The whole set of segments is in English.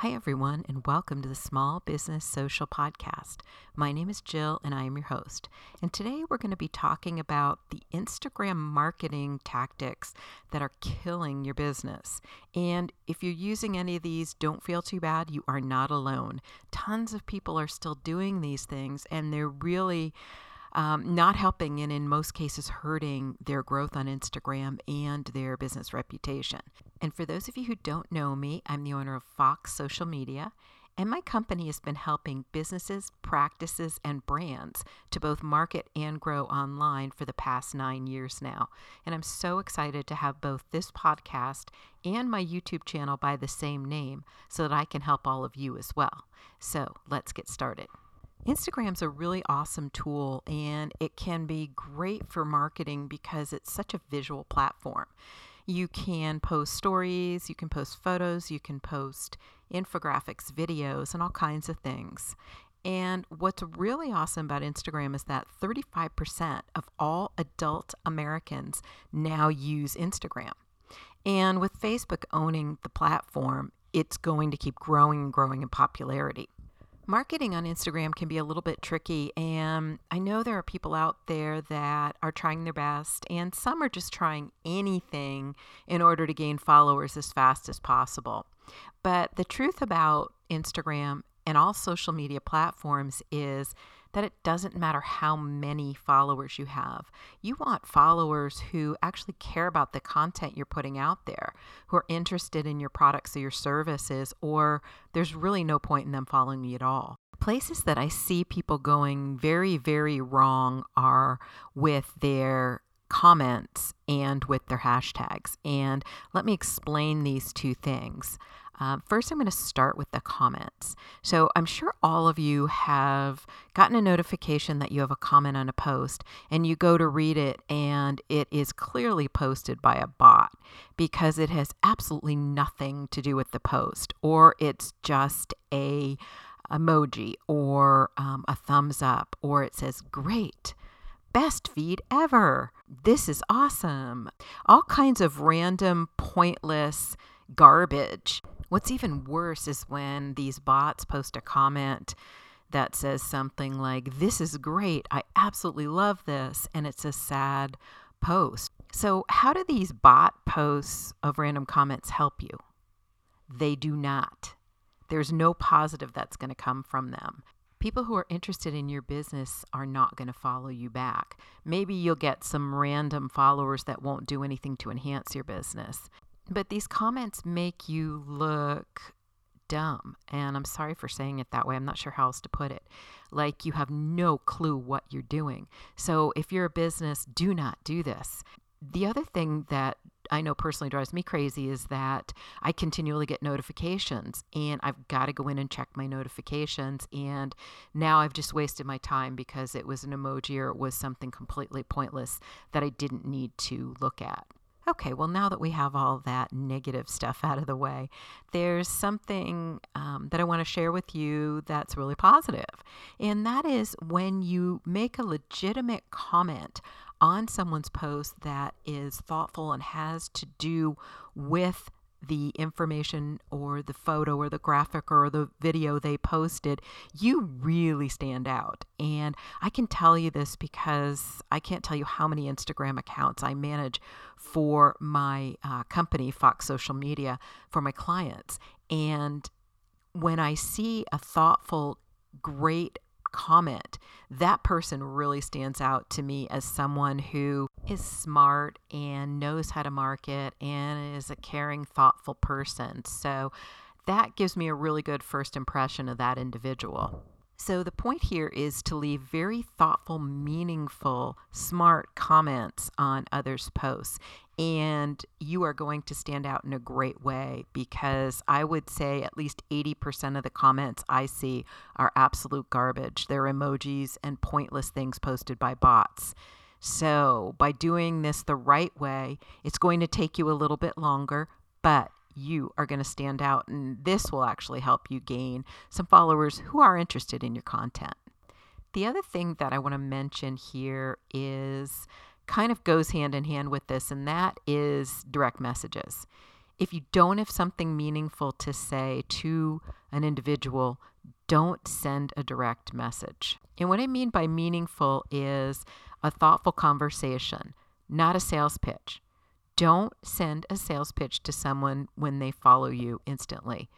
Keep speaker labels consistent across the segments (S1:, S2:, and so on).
S1: Hi, everyone, and welcome to the Small Business Social Podcast. My name is Jill, and I am your host. And today we're going to be talking about the Instagram marketing tactics that are killing your business. And if you're using any of these, don't feel too bad. You are not alone. Tons of people are still doing these things, and they're really um, not helping and in most cases hurting their growth on Instagram and their business reputation. And for those of you who don't know me, I'm the owner of Fox Social Media. And my company has been helping businesses, practices, and brands to both market and grow online for the past nine years now. And I'm so excited to have both this podcast and my YouTube channel by the same name so that I can help all of you as well. So let's get started. Instagram's a really awesome tool and it can be great for marketing because it's such a visual platform. You can post stories, you can post photos, you can post infographics, videos, and all kinds of things. And what's really awesome about Instagram is that 35% of all adult Americans now use Instagram. And with Facebook owning the platform, it's going to keep growing and growing in popularity marketing on Instagram can be a little bit tricky. And I know there are people out there that are trying their best, and some are just trying anything in order to gain followers as fast as possible. But the truth about Instagram and all social media platforms is that it doesn't matter how many followers you have. You want followers who actually care about the content you're putting out there, who are interested in your products or your services, or there's really no point in them following you at all. Places that I see people going very, very wrong are with their comments and with their hashtags. And let me explain these two things. Um, first, I'm going to start with the comments. So, I'm sure all of you have gotten a notification that you have a comment on a post, and you go to read it, and it is clearly posted by a bot because it has absolutely nothing to do with the post, or it's just a emoji or um, a thumbs up, or it says, Great best feed ever. This is awesome. All kinds of random, pointless garbage. What's even worse is when these bots post a comment that says something like, This is great. I absolutely love this. And it's a sad post. So, how do these bot posts of random comments help you? They do not. There's no positive that's going to come from them. People who are interested in your business are not going to follow you back. Maybe you'll get some random followers that won't do anything to enhance your business. But these comments make you look dumb. And I'm sorry for saying it that way. I'm not sure how else to put it. Like you have no clue what you're doing. So if you're a business, do not do this. The other thing that I know personally drives me crazy is that I continually get notifications and I've got to go in and check my notifications. And now I've just wasted my time because it was an emoji or it was something completely pointless that I didn't need to look at. Okay, well, now that we have all that negative stuff out of the way, there's something um, that I want to share with you that's really positive. And that is when you make a legitimate comment on someone's post that is thoughtful and has to do with the information or the photo or the graphic or the video they posted, you really stand out. And I can tell you this because I can't tell you how many Instagram accounts I manage for my uh, company, Fox Social Media, for my clients. And when I see a thoughtful, great comment, that person really stands out to me as someone who is smart and knows how to market and is a caring, thoughtful person. So that gives me a really good first impression of that individual. So, the point here is to leave very thoughtful, meaningful, smart comments on others' posts. And you are going to stand out in a great way because I would say at least 80% of the comments I see are absolute garbage. They're emojis and pointless things posted by bots. So, by doing this the right way, it's going to take you a little bit longer, but you are going to stand out, and this will actually help you gain some followers who are interested in your content. The other thing that I want to mention here is kind of goes hand in hand with this, and that is direct messages. if you don't have something meaningful to say to an individual, don't send a direct message. And what I mean by meaningful is a thoughtful conversation, not a sales pitch. Don't send a sales pitch to someone when they follow you instantly.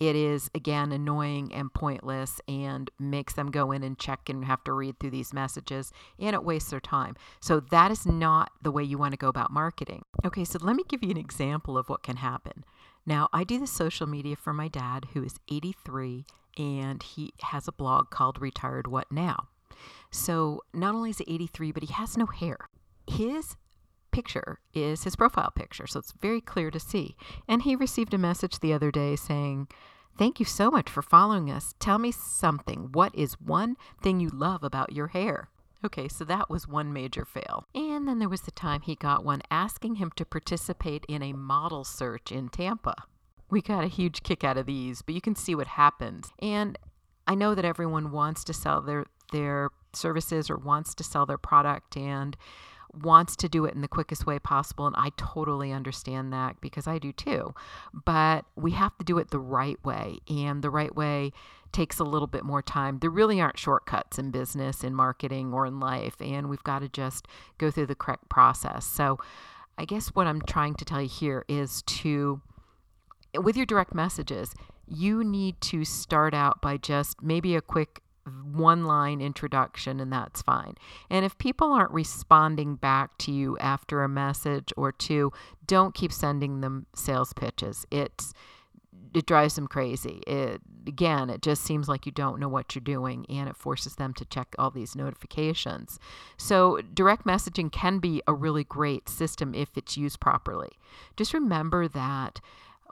S1: It is, again, annoying and pointless and makes them go in and check and have to read through these messages and it wastes their time. So, that is not the way you want to go about marketing. Okay, so let me give you an example of what can happen. Now, I do the social media for my dad, who is 83, and he has a blog called Retired What Now. So, not only is he 83, but he has no hair. His picture is his profile picture, so it's very clear to see. And he received a message the other day saying, Thank you so much for following us. Tell me something. What is one thing you love about your hair? Okay, so that was one major fail. And then there was the time he got one asking him to participate in a model search in Tampa. We got a huge kick out of these, but you can see what happens. And I know that everyone wants to sell their their services or wants to sell their product and wants to do it in the quickest way possible. And I totally understand that because I do too. But we have to do it the right way. And the right way takes a little bit more time. There really aren't shortcuts in business, in marketing, or in life. And we've got to just go through the correct process. So I guess what I'm trying to tell you here is to, with your direct messages, you need to start out by just maybe a quick one line introduction and that's fine. And if people aren't responding back to you after a message or two, don't keep sending them sales pitches. It's it drives them crazy. It again, it just seems like you don't know what you're doing and it forces them to check all these notifications. So, direct messaging can be a really great system if it's used properly. Just remember that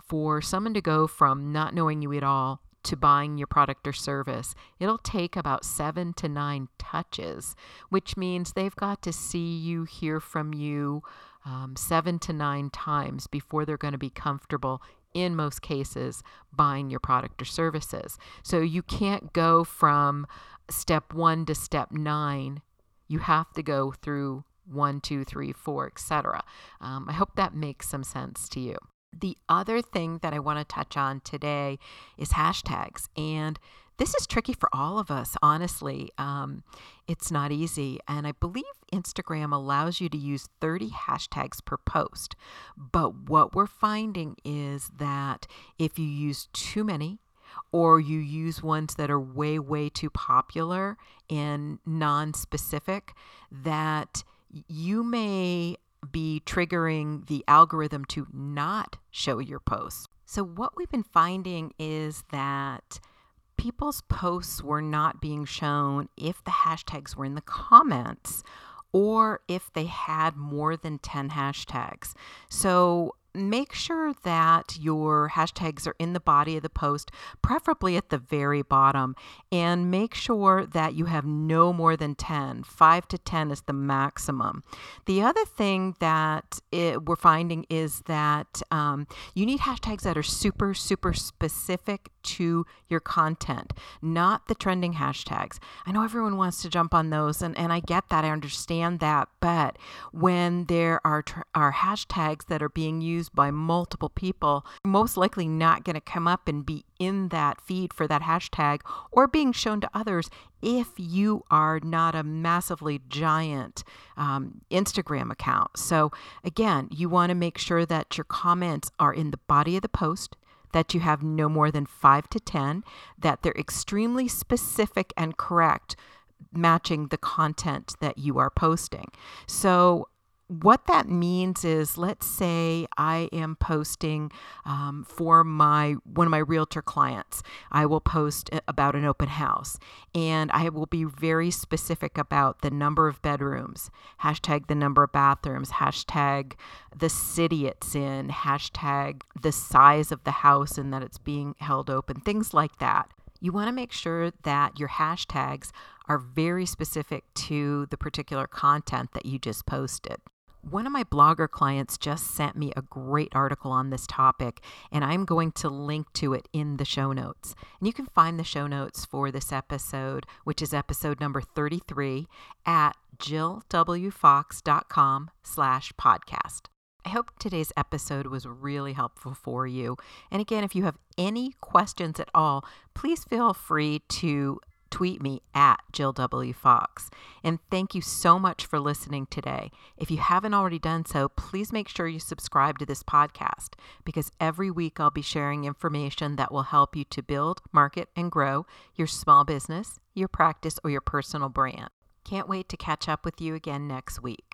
S1: for someone to go from not knowing you at all to buying your product or service, it'll take about seven to nine touches, which means they've got to see you, hear from you um, seven to nine times before they're going to be comfortable in most cases buying your product or services. So you can't go from step one to step nine. You have to go through one, two, three, four, etc. Um, I hope that makes some sense to you. The other thing that I want to touch on today is hashtags. And this is tricky for all of us, honestly. Um, it's not easy. And I believe Instagram allows you to use 30 hashtags per post. But what we're finding is that if you use too many, or you use ones that are way, way too popular and non specific, that you may be triggering the algorithm to not show your posts. So, what we've been finding is that people's posts were not being shown if the hashtags were in the comments or if they had more than 10 hashtags. So, make sure that your hashtags are in the body of the post, preferably at the very bottom, and make sure that you have no more than 10. 5 to 10 is the maximum. The other thing that it, we're finding is that um, you need hashtags that are super, super specific to your content, not the trending hashtags. I know everyone wants to jump on those, and, and I get that, I understand that, but when there are, tr- are hashtags that are being used used by multiple people, most likely not going to come up and be in that feed for that hashtag or being shown to others if you are not a massively giant um, Instagram account. So, again, you want to make sure that your comments are in the body of the post that you have no more than five to 10, that they're extremely specific and correct, matching the content that you are posting. So, what that means is let's say i am posting um, for my one of my realtor clients i will post about an open house and i will be very specific about the number of bedrooms hashtag the number of bathrooms hashtag the city it's in hashtag the size of the house and that it's being held open things like that you want to make sure that your hashtags are very specific to the particular content that you just posted. One of my blogger clients just sent me a great article on this topic, and I'm going to link to it in the show notes. And you can find the show notes for this episode, which is episode number 33, at jillwfox.com slash podcast. I hope today's episode was really helpful for you. And again, if you have any questions at all, please feel free to tweet me at Jill W. Fox. And thank you so much for listening today. If you haven't already done so, please make sure you subscribe to this podcast because every week I'll be sharing information that will help you to build, market, and grow your small business, your practice, or your personal brand. Can't wait to catch up with you again next week.